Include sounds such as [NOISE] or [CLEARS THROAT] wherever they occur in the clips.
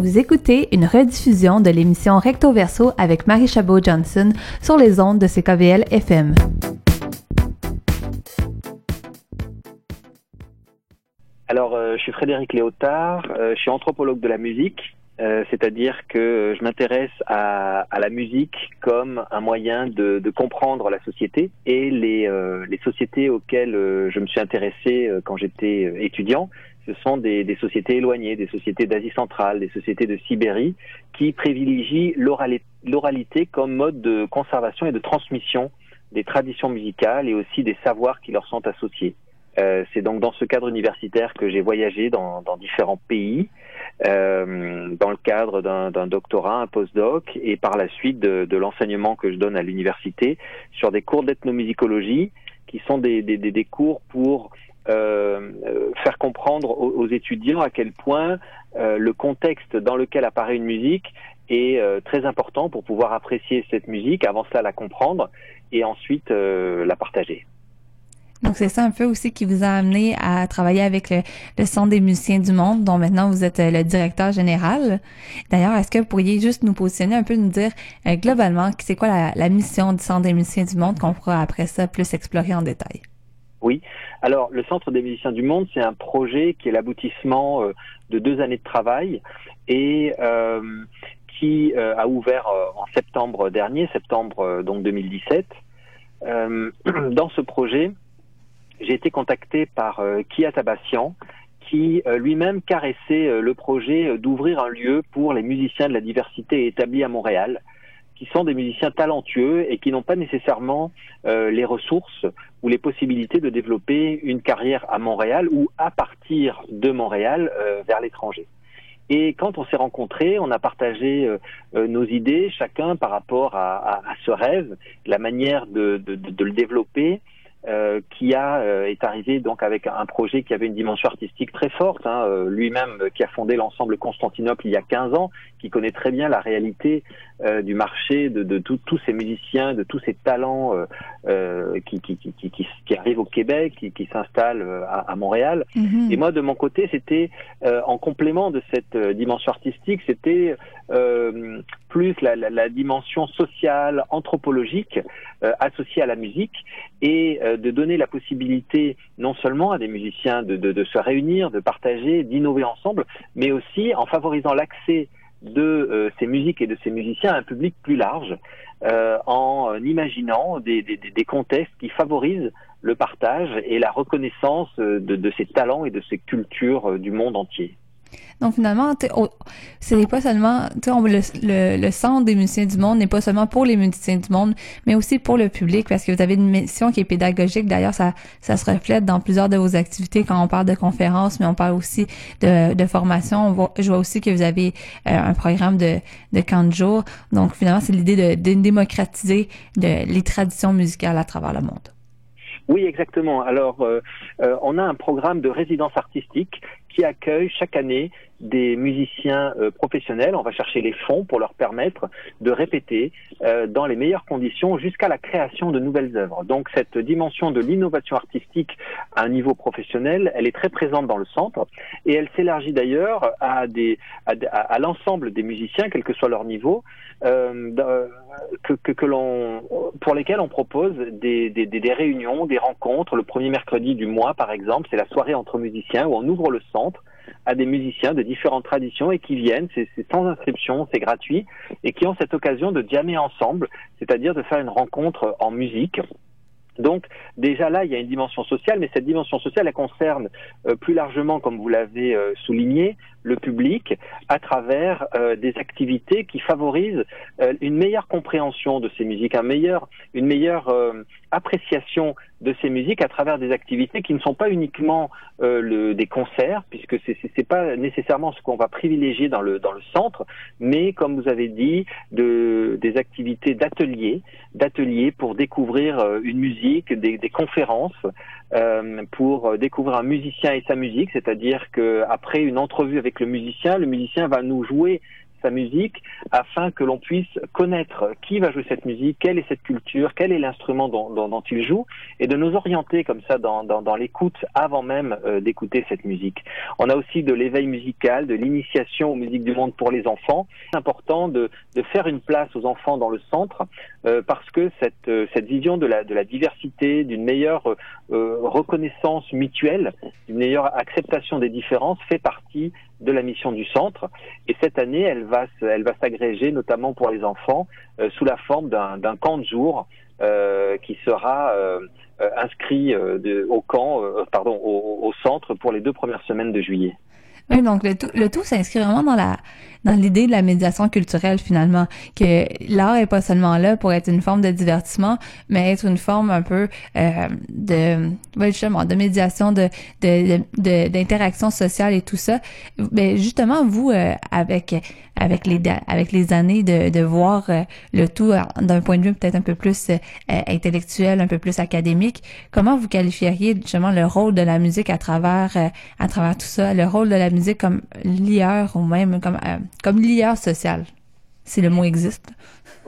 Vous écoutez une rediffusion de l'émission Recto Verso avec Marie Chabot-Johnson sur les ondes de CKVL FM. Alors, euh, je suis Frédéric Léotard, euh, je suis anthropologue de la musique, euh, c'est-à-dire que je m'intéresse à, la musique comme un moyen de, comprendre la société et les, les sociétés auxquelles je me suis intéressé quand j'étais étudiant. Ce sont des, sociétés éloignées, des sociétés d'Asie centrale, des sociétés de Sibérie, qui privilégient l'oralité comme mode de conservation et de transmission des traditions musicales et aussi des savoirs qui leur sont associés. Euh, c'est donc dans ce cadre universitaire que j'ai voyagé dans, différents pays, euh, dans le cadre d'un doctorat, un postdoc, et par la suite de, l'enseignement que je donne à l'université sur des cours d'ethnomusicologie, qui sont des, cours pour faire comprendre aux, étudiants à quel point le contexte dans lequel apparaît une musique est très important pour pouvoir apprécier cette musique, avant cela la comprendre et ensuite la partager. Donc, c'est ça un peu aussi qui vous a amené à travailler avec le, Centre des musiciens du monde, dont maintenant vous êtes euh, le directeur général. D'ailleurs, est-ce que vous pourriez juste nous positionner un peu, nous dire euh, globalement, c'est quoi la, mission du Centre des musiciens du monde qu'on pourra après ça plus explorer en détail? Oui. Alors, le Centre des musiciens du monde, c'est un projet qui est l'aboutissement euh, de deux années de travail et qui a ouvert en septembre dernier, septembre donc 2017. [CLEARS THROAT] dans ce projet, j'ai été contacté par euh, Kia Tabassian, qui euh, lui-même caressait euh, le projet d'ouvrir un lieu pour les musiciens de la diversité établis à Montréal, qui sont des musiciens talentueux et qui n'ont pas nécessairement les ressources ou les possibilités de développer une carrière à Montréal ou à partir de Montréal vers l'étranger. Et quand on s'est rencontrés, on a partagé nos idées, chacun par rapport à, ce rêve, la manière de, le développer, euh, qui a euh, est arrivé donc avec un projet qui avait une dimension artistique très forte, hein, euh, lui-même qui a fondé l'ensemble Constantinople il y a 15 ans, qui connaît très bien la réalité du marché de, de tous ces musiciens, de tous ces talents qui, qui, qui, qui, qui, arrivent au Québec, qui, s'installent à, à, Montréal. Mm-hmm. Et moi, de mon côté, c'était en complément de cette dimension artistique, c'était plus la, la, la, dimension sociale, anthropologique associée à la musique et euh, de donner la possibilité non seulement à des musiciens de, de, de se réunir, de partager, d'innover ensemble, mais aussi en favorisant l'accès de euh, ces musiques et de ces musiciens à un public plus large, euh, en imaginant des, des, des, contextes qui favorisent le partage et la reconnaissance de, de ces talents et de ces cultures du monde entier. Donc finalement, ce n'est pas seulement, le, le, le, centre des musiciens du monde n'est pas seulement pour les musiciens du monde, mais aussi pour le public, parce que vous avez une mission qui est pédagogique. D'ailleurs, ça, ça se reflète dans plusieurs de vos activités quand on parle de conférences, mais on parle aussi de, formation. je vois aussi que vous avez euh, un programme de, de. Donc finalement, c'est l'idée de, de démocratiser les traditions musicales à travers le monde. Oui, exactement. Alors, euh, euh, on a un programme de résidence artistique qui accueille chaque année des musiciens euh, professionnels. On va chercher les fonds pour leur permettre de répéter dans les meilleures conditions jusqu'à la création de nouvelles œuvres. Donc, cette dimension de l'innovation artistique à un niveau professionnel, elle est très présente dans le centre et elle s'élargit d'ailleurs à, à, à l'ensemble des musiciens, quel que soit leur niveau, que, que, que l'on, pour lesquels on propose des, des, des réunions, des rencontres. Le premier mercredi du mois, par exemple, c'est la soirée entre musiciens où on ouvre le centre à des musiciens de différentes traditions et qui viennent, c'est sans inscription, c'est gratuit, et qui ont cette occasion de jammer ensemble, c'est-à-dire de faire une rencontre en musique. Donc déjà là, il y a une dimension sociale, mais cette dimension sociale, elle concerne euh, plus largement, comme vous l'avez euh, souligné, le public à travers euh, des activités qui favorisent une meilleure compréhension de ces musiques, un meilleur, une meilleure appréciation de ces musiques à travers des activités qui ne sont pas uniquement le, des concerts, puisque c'est c'est pas nécessairement ce qu'on va privilégier dans le dans le centre, mais comme vous avez dit, de des activités d'ateliers, d'ateliers pour découvrir une musique des, conférences euh, pour découvrir un musicien et sa musique, c'est-à-dire que après une entrevue avec le musicien, le musicien va nous jouer sa musique afin que l'on puisse connaître qui va jouer cette musique, quelle est cette culture, quel est l'instrument dont, dont, il joue, et de nous orienter comme ça dans, dans, dans l'écoute avant même euh, d'écouter cette musique. On a aussi de l'éveil musical, de l'initiation aux musiques du monde pour les enfants. C'est important de, de, faire une place aux enfants dans le centre euh, parce que cette, euh, cette vision de la, de la diversité, d'une meilleure reconnaissance mutuelle, d'une meilleure acceptation des différences fait partie de la mission du centre. Et cette année, elle va, elle va s'agréger notamment pour les enfants euh, sous la forme d'un camp de jour euh, qui sera euh, inscrit de, au camp, pardon, au, au, centre pour les deux premières semaines de juillet. Oui, donc le tout, le tout s'inscrit vraiment dans la dans l'idée de la médiation culturelle finalement, que l'art est pas seulement là pour être une forme de divertissement, mais être une forme un peu euh, de justement de médiation, de d'interaction sociale et tout ça. Mais justement vous euh, avec avec les avec les années de, de voir euh, le tout d'un point de vue peut-être un peu plus intellectuel, un peu plus académique, comment vous qualifieriez justement le rôle de la musique à travers à travers tout ça, le rôle de la comme lieur ou même comme comme lieur social, si le mot existe.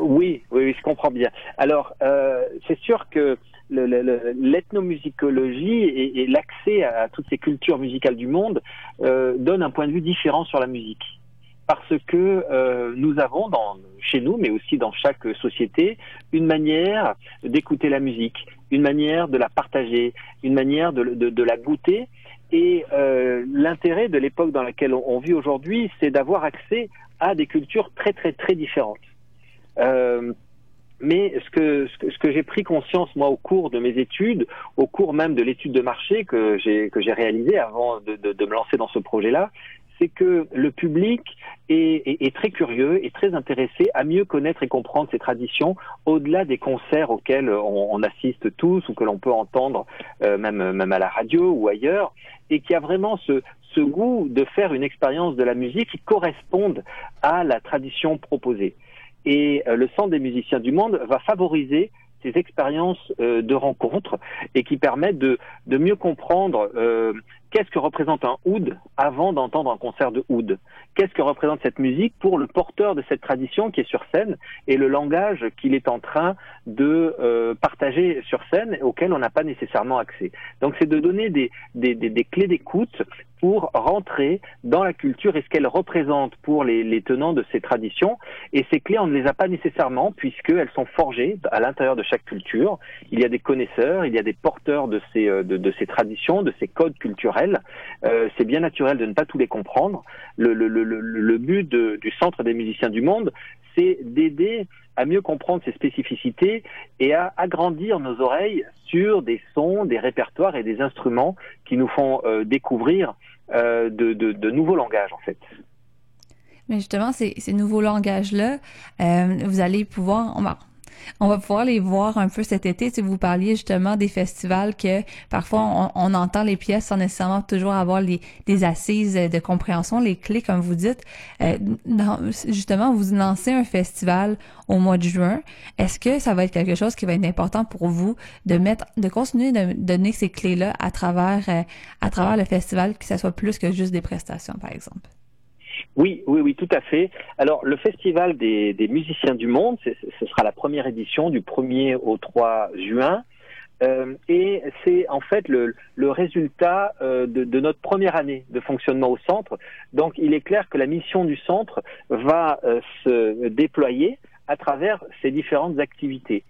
Oui, oui, je comprends bien. Alors, euh, c'est sûr que l'ethnomusicologie et, l'accès à, toutes ces cultures musicales du monde euh, donne un point de vue différent sur la musique. Parce que euh, nous avons dans, chez nous, mais aussi dans chaque société, une manière d'écouter la musique, une manière de la partager, une manière de la goûter et euh, l'intérêt de l'époque dans laquelle on, vit aujourd'hui, c'est d'avoir accès à des cultures très très très différentes. Euh, mais ce que, ce que, j'ai pris conscience moi au cours de mes études, au cours même de l'étude de marché que j'ai que j'ai réalisée avant de, de, de, me lancer dans ce projet-là, c'est que le public est, très curieux et très intéressé à mieux connaître et comprendre ces traditions au-delà des concerts auxquels on, assiste tous ou que l'on peut entendre euh, même, à la radio ou ailleurs, et qui a vraiment ce, goût de faire une expérience de la musique qui corresponde à la tradition proposée. Et euh, le Centre des musiciens du monde va favoriser ces expériences euh, de rencontres et qui permettent de, mieux comprendre qu'est-ce que représente un oud avant d'entendre un concert de oud? Qu'est-ce que représente cette musique pour le porteur de cette tradition qui est sur scène et le langage qu'il est en train de euh, partager sur scène auquel on n'a pas nécessairement accès? Donc c'est de donner des, clés d'écoute pour rentrer dans la culture et ce qu'elle représente pour les, tenants de ces traditions. Et ces clés, on ne les a pas nécessairement puisqu'elles sont forgées à l'intérieur de chaque culture. Il y a des connaisseurs, il y a des porteurs de ces, ces traditions, de ces codes culturels euh, c'est bien naturel de ne pas tous les comprendre. Le, but du Centre des musiciens du monde, c'est d'aider à mieux comprendre ces spécificités et à agrandir nos oreilles sur des sons, des répertoires et des instruments qui nous font euh, découvrir euh, de, nouveaux langages en fait. Mais justement, ces, ces nouveaux langages-là, vous allez pouvoir, on va pouvoir les voir un peu cet été. Si vous parliez justement des festivals que parfois on, entend les pièces sans nécessairement toujours avoir les, des assises de compréhension, les clés comme vous dites. Euh, justement, vous lancez un festival au mois de juin. Est-ce que ça va être quelque chose qui va être important pour vous de mettre, de continuer de donner ces clés-là à travers, euh, à travers le festival, que ça soit plus que juste des prestations, par exemple? Oui, oui, oui, tout à fait. Alors, le Festival des, musiciens du monde, ce sera la première édition du 1er au 3 juin. Euh, et c'est en fait le, résultat euh, de, notre première année de fonctionnement au centre. Donc, il est clair que la mission du centre va euh, se déployer à travers ces différentes activités.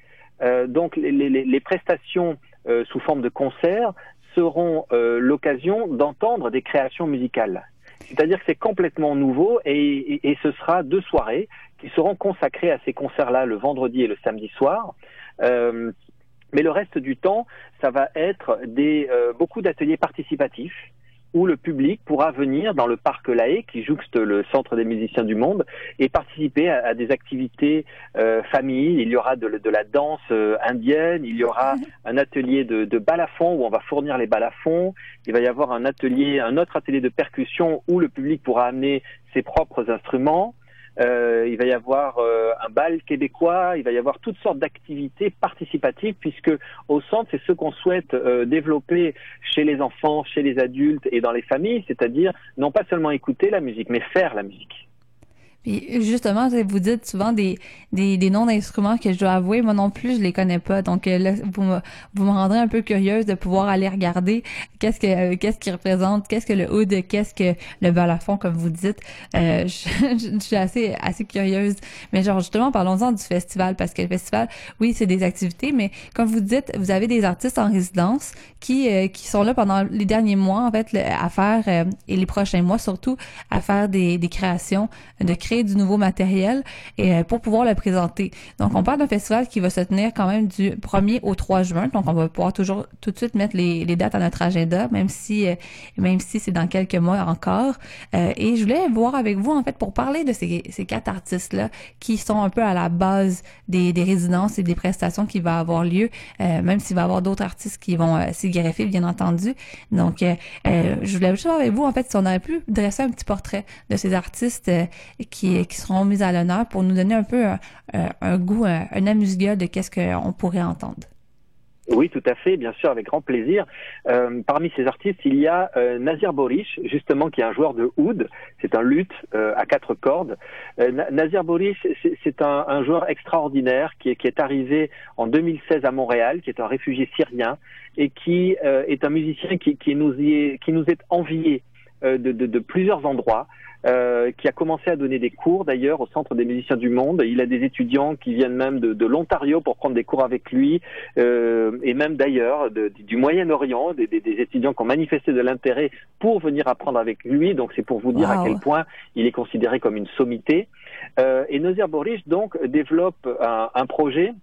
donc, les, les prestations sous forme de concerts seront l'occasion d'entendre des créations musicales. C'est-à-dire que c'est complètement nouveau et, ce sera deux soirées qui seront consacrées à ces concerts-là le vendredi et le samedi soir. Euh, mais le reste du temps, ça va être des, euh, beaucoup d'ateliers participatifs où le public pourra venir dans le parc Laé, qui jouxte le centre des musiciens du monde, et participer à, des activités euh, famille. Il y aura de, la danse euh, indienne, il y aura un atelier de, de balafon où on va fournir les balafons. Il va y avoir un atelier, un autre atelier de percussion où le public pourra amener ses propres instruments. Euh, il va y avoir euh, un bal québécois, il va y avoir toutes sortes d'activités participatives puisque au centre, c'est ce qu'on souhaite euh, développer chez les enfants, chez les adultes et dans les familles, c'est-à-dire non pas seulement écouter la musique, mais faire la musique. Puis justement, vous dites souvent des, des, des noms d'instruments que je dois avouer, moi non plus, je les connais pas. Donc euh, là, vous me, vous me rendrez un peu curieuse de pouvoir aller regarder qu'est-ce que euh, qu'est-ce qui représente, qu'est-ce que le oud, qu'est-ce que le balafon, comme vous dites. Euh, [LAUGHS] je, suis assez assez curieuse. Mais genre justement, parlons-en du festival parce que le festival, oui, c'est des activités, mais comme vous dites, vous avez des artistes en résidence qui euh, qui sont là pendant les derniers mois en fait à faire et les prochains mois surtout à faire des, des créations de du nouveau matériel et euh, pour pouvoir le présenter. Donc, on parle d'un festival qui va se tenir quand même du 1er au 3 juin. Donc, on va pouvoir toujours tout de suite mettre les, dates à notre agenda, même si euh, même si c'est dans quelques mois encore. Euh, et je voulais voir avec vous, en fait, pour parler de ces, quatre artistes-là qui sont un peu à la base des, résidences et des prestations qui va avoir lieu, même s'il va y avoir d'autres artistes qui vont s'y greffer, bien entendu. Donc, je voulais juste voir avec vous, en fait, si on aurait pu dresser un petit portrait de ces artistes qui qui, seront mises à l'honneur pour nous donner un peu un, un goût, un, un amuse-gueule de qu'est-ce qu'on pourrait entendre. Oui, tout à fait, bien sûr, avec grand plaisir. Euh, parmi ces artistes, il y a euh, Nazir Borish, justement, qui est un joueur de oud. C'est un luth euh, à quatre cordes. Euh, Nazir Borish, c'est un, joueur extraordinaire qui est, arrivé en 2016 à Montréal, qui est un réfugié syrien et qui euh, est un musicien qui, nous, est, envié de plusieurs endroits. Euh, qui a commencé à donner des cours d'ailleurs au Centre des musiciens du monde. Il a des étudiants qui viennent même de, de l'Ontario pour prendre des cours avec lui, euh, et même d'ailleurs du Moyen-Orient, des, des, des, étudiants qui ont manifesté de l'intérêt pour venir apprendre avec lui. Donc c'est pour vous dire wow. à quel point il est considéré comme une sommité. Euh, et Nozir Boris donc développe un, un projet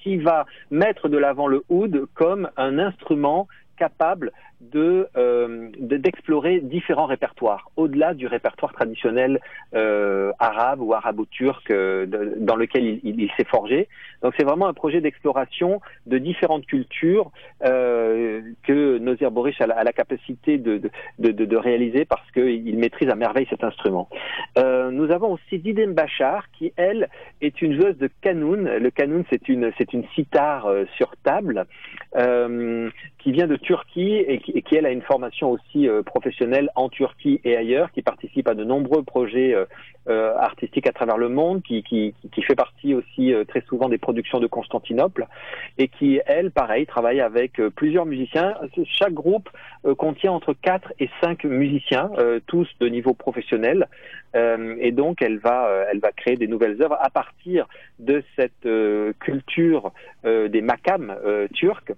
qui va mettre de l'avant le oud comme un instrument capable de euh, d'explorer différents répertoires au-delà du répertoire traditionnel euh, arabe ou arabo-turc euh, dans lequel il, s'est forgé. Donc c'est vraiment un projet d'exploration de différentes cultures que Nozir Borish a la, capacité de, de, de, de réaliser parce qu'il maîtrise à merveille cet instrument. Nous avons aussi Didem Bachar qui elle est une joueuse de kanoun. Le kanoun c'est une c'est une sitar sur table qui vient de Turquie et qui, et qui, elle a une formation aussi euh, professionnelle en Turquie et ailleurs, qui participe à de nombreux projets euh, euh, artistiques à travers le monde, qui, qui, qui fait partie aussi très souvent des productions de Constantinople, et qui, elle, pareil, travaille avec plusieurs musiciens. Chaque groupe contient entre 4 et 5 musiciens, tous de niveau professionnel, et donc elle va, elle va créer des nouvelles œuvres à partir de cette culture des makams turcs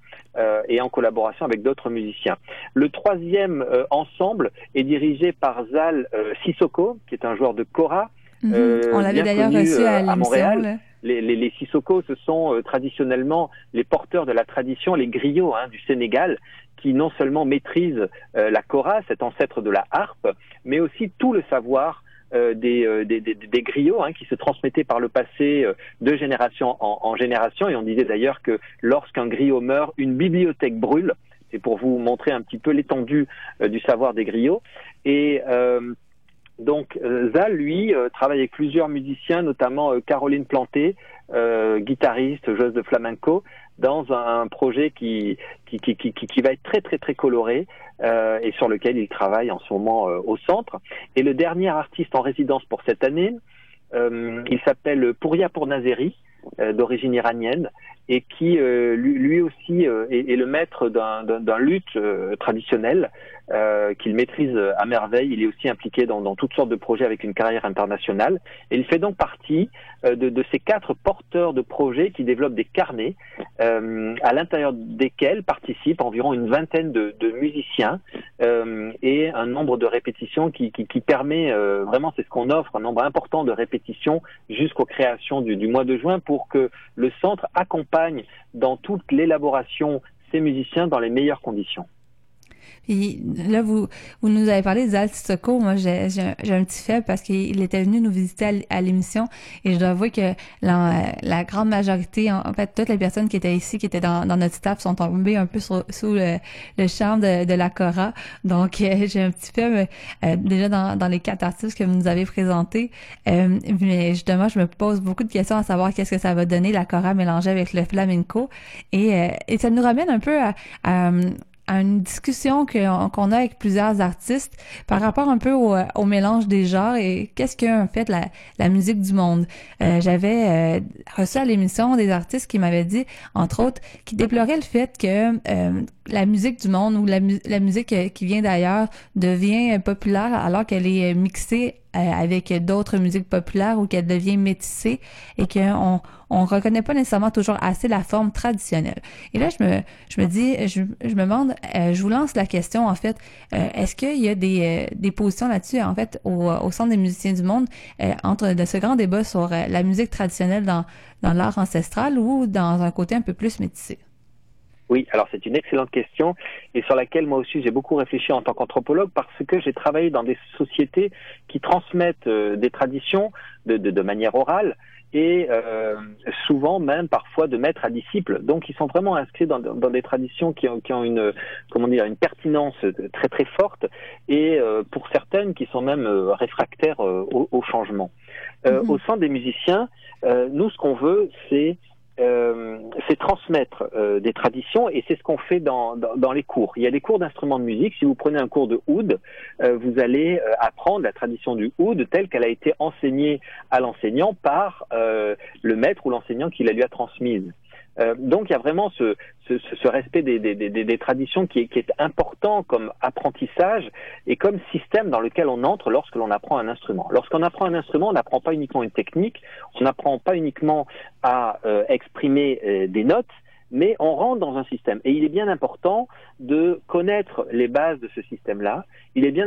et en collaboration avec d'autres musiciens. Le troisième euh, ensemble est dirigé par Zal euh, Sissoko, qui est un joueur de Kora. Mm -hmm. On l'avait d'ailleurs reçu à, à Montréal. Les, les, les Sissoko, ce sont euh, traditionnellement les porteurs de la tradition, les griots hein, du Sénégal, qui non seulement maîtrisent euh, la kora, cet ancêtre de la harpe, mais aussi tout le savoir euh, des, euh, des, des, des, griots hein, qui se transmettaient par le passé euh, de génération en, en, génération. Et on disait d'ailleurs que lorsqu'un griot meurt, une bibliothèque brûle. C'est pour vous montrer un petit peu l'étendue euh, du savoir des griots. Et euh, donc Zal, lui, travaille avec plusieurs musiciens, notamment Caroline Planté, guitariste, joueuse de flamenco, dans un, projet qui qui, qui, qui, qui, va être très très très coloré euh, et sur lequel il travaille en ce moment euh, au centre. Et le dernier artiste en résidence pour cette année, euh, il s'appelle Pouria Pournazeri, d'origine iranienne, et qui lui, lui, aussi est, est, le maître d'un luth traditionnel euh, qu'il maîtrise à merveille. Il est aussi impliqué dans, dans, toutes sortes de projets avec une carrière internationale. Et il fait donc partie euh, de, ces quatre porteurs de projets qui développent des carnets, euh, à l'intérieur desquels participent environ une vingtaine de, de musiciens euh, et un nombre de répétitions qui, permet euh, vraiment, c'est ce qu'on offre, un nombre important de répétitions jusqu'aux créations du, du mois de juin pour que le centre accompagne dans toute l'élaboration ces musiciens dans les meilleures conditions. Puis là, vous, vous nous avez parlé d'Al Sissoko. Moi, j'ai, j'ai, un petit fait parce qu'il était venu nous visiter à, l'émission et je dois avouer que la, la grande majorité, en, fait, toutes les personnes qui étaient ici, qui étaient dans, dans notre staff, sont tombées un peu sous le, le charme de, de la Cora. Donc, euh, [LAUGHS] j'ai un petit fait euh, déjà dans, dans les quatre artistes que vous nous avez présentés. Euh, mais justement, je me pose beaucoup de questions à savoir qu'est-ce que ça va donner la Cora mélangée avec le flamenco. Et, et ça nous ramène un peu à, à à une discussion qu'on a avec plusieurs artistes par rapport un peu au, au mélange des genres et qu'est-ce qu'en fait la, musique du monde. Euh, J'avais euh, reçu à l'émission des artistes qui m'avaient dit, entre autres, qui déploraient le fait que euh, la musique du monde ou la, la musique qui vient d'ailleurs devient populaire alors qu'elle est mixée euh, avec d'autres musiques populaires ou qu'elle devient métissée et qu'on on reconnaît pas nécessairement toujours assez la forme traditionnelle. Et là, je me, je me dis, je, je me demande, euh, je vous lance la question en fait, euh, est-ce qu'il y a des, des positions là-dessus en fait au, au Centre des musiciens du monde entre de ce grand débat sur la musique traditionnelle dans, dans l'art ancestral ou dans un côté un peu plus métissé? Oui, alors c'est une excellente question et sur laquelle moi aussi j'ai beaucoup réfléchi en tant qu'anthropologue parce que j'ai travaillé dans des sociétés qui transmettent euh, des traditions de, de, de, manière orale et euh, souvent même parfois de maître à disciple. Donc ils sont vraiment inscrits dans, dans des traditions qui ont, qui ont, une comment dire une pertinence très très forte et euh, pour certaines qui sont même euh, réfractaires euh, au, au, changement. -hmm. Au sein des musiciens, nous ce qu'on veut c'est euh, c'est transmettre euh, des traditions et c'est ce qu'on fait dans, dans, les cours. Il y a des cours d'instruments de musique. Si vous prenez un cours de oud, euh, vous allez euh, apprendre la tradition du oud telle qu'elle a été enseignée à l'enseignant par le maître ou l'enseignant qui la lui a transmise. Euh, donc il y a vraiment ce, respect des, traditions qui est, qui est important comme apprentissage et comme système dans lequel on entre lorsque l'on apprend un instrument. Lorsqu'on apprend un instrument, on n'apprend pas uniquement une technique, on n'apprend pas uniquement à euh, exprimer euh, des notes, mais on rentre dans un système. Et il est bien important de connaître les bases de ce système-là. Il est bien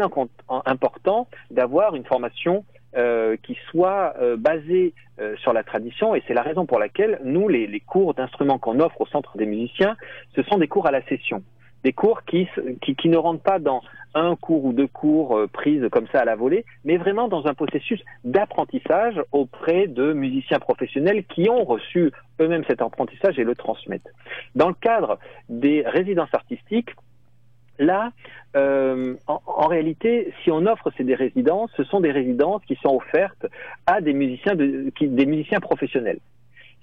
important d'avoir une formation euh, qui soit euh, basée euh, sur la tradition. Et c'est la raison pour laquelle nous, les, les cours d'instruments qu'on offre au Centre des musiciens, ce sont des cours à la session. Des cours qui, qui, qui ne rentrent pas dans un cours ou deux cours euh, prises comme ça à la volée, mais vraiment dans un processus d'apprentissage auprès de musiciens professionnels qui ont reçu eux-mêmes cet apprentissage et le transmettent. Dans le cadre des résidences artistiques, Là, euh, en, en, réalité, si on offre ces des résidences, ce sont des résidences qui sont offertes à des musiciens, de, qui, des musiciens professionnels.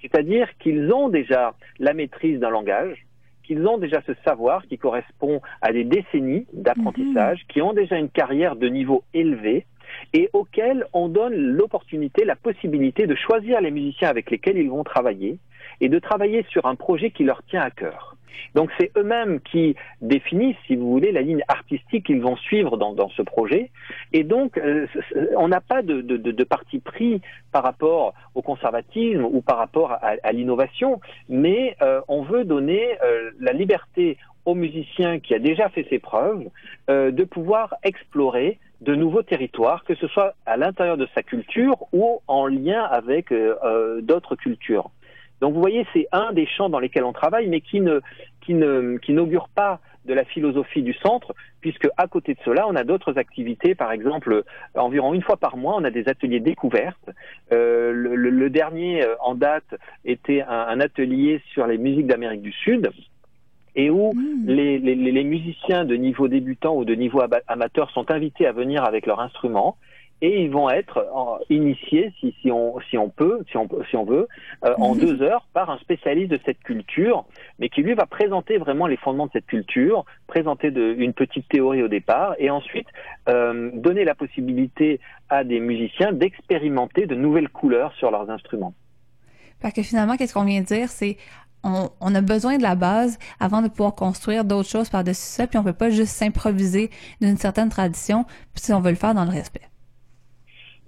C'est-à-dire qu'ils ont déjà la maîtrise d'un langage, qu'ils ont déjà ce savoir qui correspond à des décennies d'apprentissage, mmh. qui ont déjà une carrière de niveau élevé et auxquels on donne l'opportunité, la possibilité de choisir les musiciens avec lesquels ils vont travailler et de travailler sur un projet qui leur tient à cœur. Donc c'est eux-mêmes qui définissent, si vous voulez, la ligne artistique qu'ils vont suivre dans, ce projet. Et donc euh, on n'a pas de, de, de, parti pris par rapport au conservatisme ou par rapport à, l'innovation, mais euh, on veut donner euh, la liberté au musicien qui a déjà fait ses preuves de pouvoir explorer de nouveaux territoires, que ce soit à l'intérieur de sa culture ou en lien avec d'autres cultures. Donc vous voyez, c'est un des champs dans lesquels on travaille, mais qui ne qui ne qui n'augure pas de la philosophie du centre, puisque à côté de cela, on a d'autres activités. Par exemple, environ une fois par mois, on a des ateliers découvertes. Euh, le, dernier en date était un, un atelier sur les musiques d'Amérique du Sud et où mmh. les, les, les, musiciens de niveau débutant ou de niveau amateur sont invités à venir avec leur instrument et ils vont être initiés, si, si, on, si on peut, si on, si on veut, euh, en mmh. deux heures par un spécialiste de cette culture, mais qui lui va présenter vraiment les fondements de cette culture, présenter de, une petite théorie au départ, et ensuite euh, donner la possibilité à des musiciens d'expérimenter de nouvelles couleurs sur leurs instruments. Parce que finalement, qu'est-ce qu'on vient de dire, c'est on, on, a besoin de la base avant de pouvoir construire d'autres choses par-dessus ça, puis on peut pas juste s'improviser d'une certaine tradition si on veut le faire dans le respect.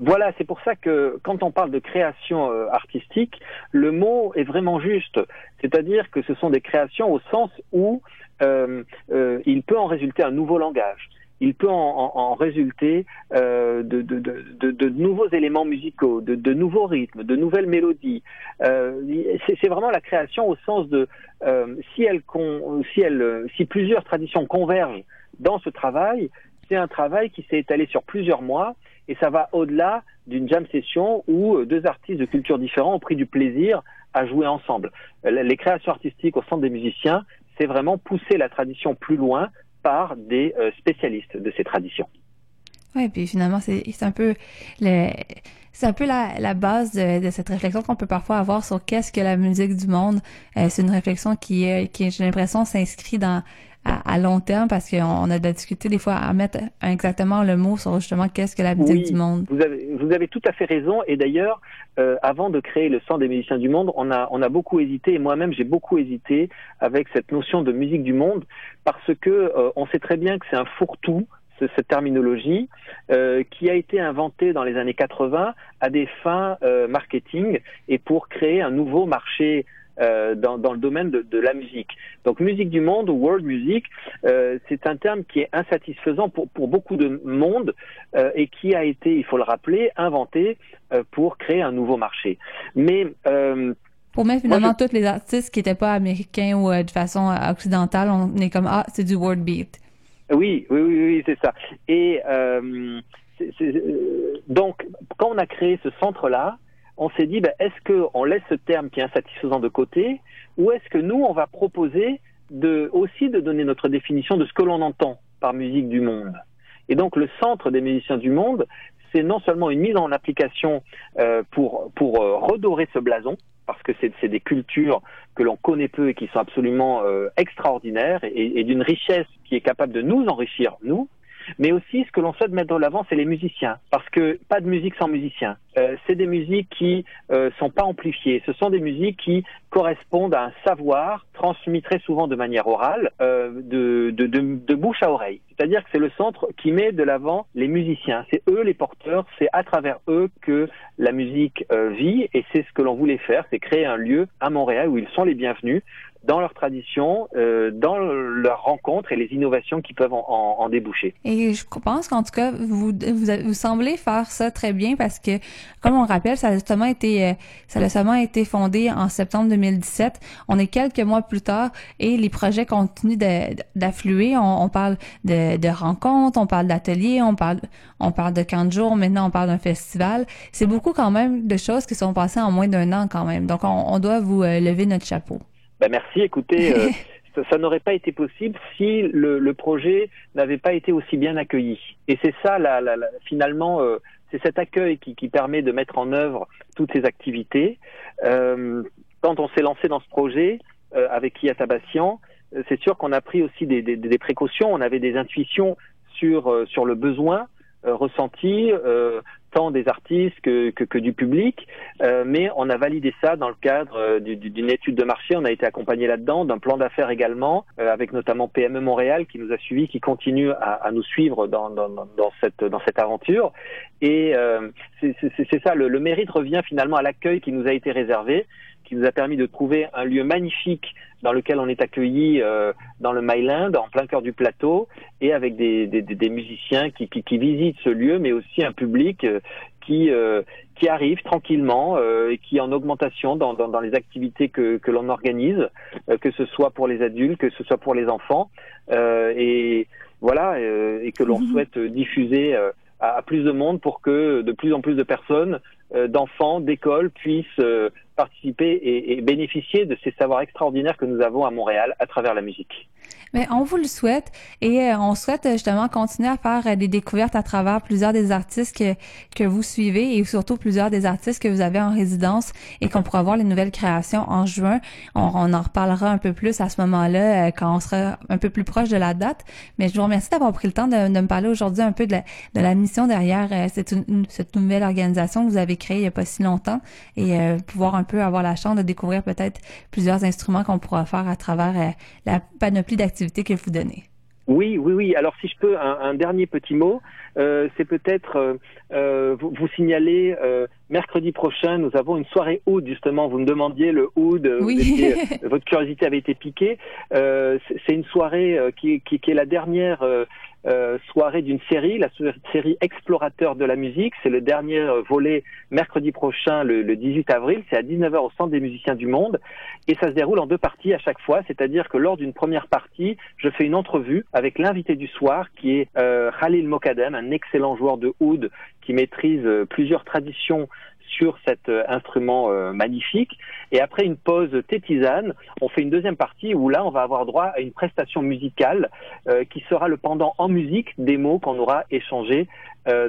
Voilà, c'est pour ça que quand on parle de création euh, artistique, le mot est vraiment juste. C'est-à-dire que ce sont des créations au sens où euh, euh, il peut en résulter un nouveau langage il peut en, en, résulter euh, de, nouveaux éléments musicaux, de, nouveaux rythmes, de nouvelles mélodies. Euh, c'est vraiment la création au sens de euh, si, elle, si, elle, si plusieurs traditions convergent dans ce travail, c'est un travail qui s'est étalé sur plusieurs mois et ça va au-delà d'une jam session où deux artistes de cultures différentes ont pris du plaisir à jouer ensemble. Les créations artistiques au centre des musiciens, c'est vraiment pousser la tradition plus loin par des euh, spécialistes de ces traditions. Oui, puis finalement, c'est un peu la, base de, cette réflexion qu'on peut parfois avoir sur qu'est-ce que la musique du monde. Euh, c'est une réflexion qui, qui j'ai l'impression, s'inscrit dans à, long terme parce qu'on a discuté des fois à mettre exactement le mot sur justement qu'est-ce que la musique du monde. Vous avez, vous avez tout à fait raison. Et d'ailleurs, euh, avant de créer le Centre des musiciens du monde, on a, on a beaucoup hésité, et moi-même j'ai beaucoup hésité avec cette notion de musique du monde, parce que euh, on sait très bien que c'est un fourre-tout cette terminologie euh, qui a été inventée dans les années 80 à des fins euh, marketing et pour créer un nouveau marché euh, dans, dans, le domaine de, de, la musique. Donc musique du monde ou world music, euh, c'est un terme qui est insatisfaisant pour, pour beaucoup de monde euh, et qui a été, il faut le rappeler, inventé pour créer un nouveau marché. Mais pour mettre finalement tous les artistes qui n'étaient pas américains ou de façon occidentale, on est comme ah c'est du world beat. Oui, oui, oui, oui c'est ça. Et donc quand on a créé ce centre là, on s'est dit, ben, est-ce qu'on laisse ce terme qui est insatisfaisant de côté, ou est-ce que nous, on va proposer de, aussi de donner notre définition de ce que l'on entend par musique du monde. Et donc, le centre des musiciens du monde, c'est non seulement une mise en application euh, pour, euh, redorer ce blason, parce que c'est des cultures que l'on connaît peu et qui sont absolument euh, extraordinaires et, et d'une richesse qui est capable de nous enrichir, nous, mais aussi ce que l'on souhaite mettre de l'avant, c'est les musiciens, parce que pas de musique sans musiciens. Euh, c'est des musiques qui euh, sont pas amplifiées. Ce sont des musiques qui correspondent à un savoir transmis très souvent de manière orale, euh, de, de, de, de, bouche à oreille. C'est-à-dire que c'est le centre qui met de l'avant les musiciens. C'est eux les porteurs. C'est à travers eux que la musique euh, vit, et c'est ce que l'on voulait faire, c'est créer un lieu à Montréal où ils sont les bienvenus dans leur tradition, euh, dans leurs rencontres et les innovations qui peuvent en, en, en déboucher. Et je pense qu'en tout cas, vous, vous, vous, semblez faire ça très bien parce que, comme on rappelle, ça a justement été, euh, ça a justement été fondé en septembre 2017. On est quelques mois plus tard et les projets continuent d'affluer. On, on, parle de, de rencontres, on parle d'ateliers, on parle, on parle de camp de jour. Maintenant, on parle d'un festival. C'est beaucoup quand même de choses qui sont passées en moins d'un an quand même. Donc, on, on doit vous euh, lever notre chapeau. Ben merci. Écoutez, euh, [LAUGHS] ça, n'aurait pas été possible si le, le projet n'avait pas été aussi bien accueilli. Et c'est ça, la, la, la, finalement, euh, c'est cet accueil qui, qui, permet de mettre en œuvre toutes ces activités. Euh, quand on s'est lancé dans ce projet euh, avec euh, c'est sûr qu'on a pris aussi des, des, des, précautions. On avait des intuitions sur sur le besoin ressenti tant des artistes que, que, que du public, euh, mais on a validé ça dans le cadre euh, d'une étude de marché. On a été accompagné là-dedans, d'un plan d'affaires également, euh, avec notamment PME Montréal qui nous a suivis, qui continue à, à nous suivre dans, dans, dans, cette, dans cette aventure. Et euh, c'est ça, le, le mérite revient finalement à l'accueil qui nous a été réservé qui nous a permis de trouver un lieu magnifique dans lequel on est accueilli euh, dans le Myland, en plein cœur du plateau, et avec des, des, des musiciens qui, qui, qui, visitent ce lieu, mais aussi un public euh, qui, euh, qui arrive tranquillement et qui est en augmentation dans, dans, dans les activités que, que l'on organise, que ce soit pour les adultes, que ce soit pour les enfants, et voilà, et que l'on mmh. souhaite diffuser à, plus de monde pour que de plus en plus de personnes, d'enfants, d'écoles puissent participer et, bénéficier de ces savoirs extraordinaires que nous avons à Montréal à travers la musique. Mais on vous le souhaite et euh, on souhaite euh, justement continuer à faire euh, des découvertes à travers plusieurs des artistes que, que vous suivez et surtout plusieurs des artistes que vous avez en résidence et qu'on pourra voir les nouvelles créations en juin. On, en reparlera un peu plus à ce moment-là quand on sera un peu plus proche de la date. Mais je vous remercie d'avoir pris le temps de, de me parler aujourd'hui un peu de la, mission derrière cette, cette nouvelle organisation que vous avez créée il n'y a pas si longtemps et pouvoir un peu avoir la chance de découvrir peut-être plusieurs instruments qu'on pourra faire à travers la panoplie d'activités que vous donnez. Oui, oui, oui. Alors si je peux, un, un dernier petit mot, euh, c'est peut-être euh, euh vous, vous, signaler euh, mercredi prochain, nous avons une soirée oud justement. Vous me demandiez le oud, oui. [LAUGHS] votre curiosité avait été piquée. c'est une soirée qui, qui, qui, est la dernière euh, soirée d'une série, la série Explorateur de la musique. C'est le dernier euh, volet mercredi prochain, le, le 18 avril. C'est à 19h au Centre des musiciens du monde. Et ça se déroule en deux parties à chaque fois. C'est-à-dire que lors d'une première partie, je fais une entrevue avec l'invité du soir qui est euh, Khalil Mokadem, un excellent joueur de oud qui maîtrise euh, plusieurs traditions sur cet euh, instrument euh, magnifique. Et après une pause tétisane, on fait une deuxième partie où là, on va avoir droit à une prestation musicale euh, qui sera le pendant en musique des mots qu'on aura échangés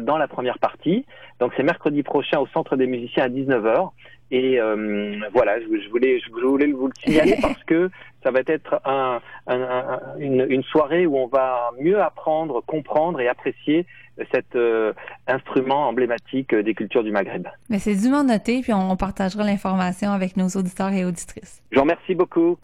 dans la première partie. Donc c'est mercredi prochain au Centre des musiciens à 19h. Et euh, voilà, je, voulais, je voulais vous le signaler [LAUGHS] parce que ça va être un, un, une, une, soirée où on va mieux apprendre, comprendre et apprécier cet euh, instrument emblématique des cultures du Maghreb. Mais c'est dûment noté, puis on partagera l'information avec nos auditeurs et auditrices. Je vous remercie beaucoup.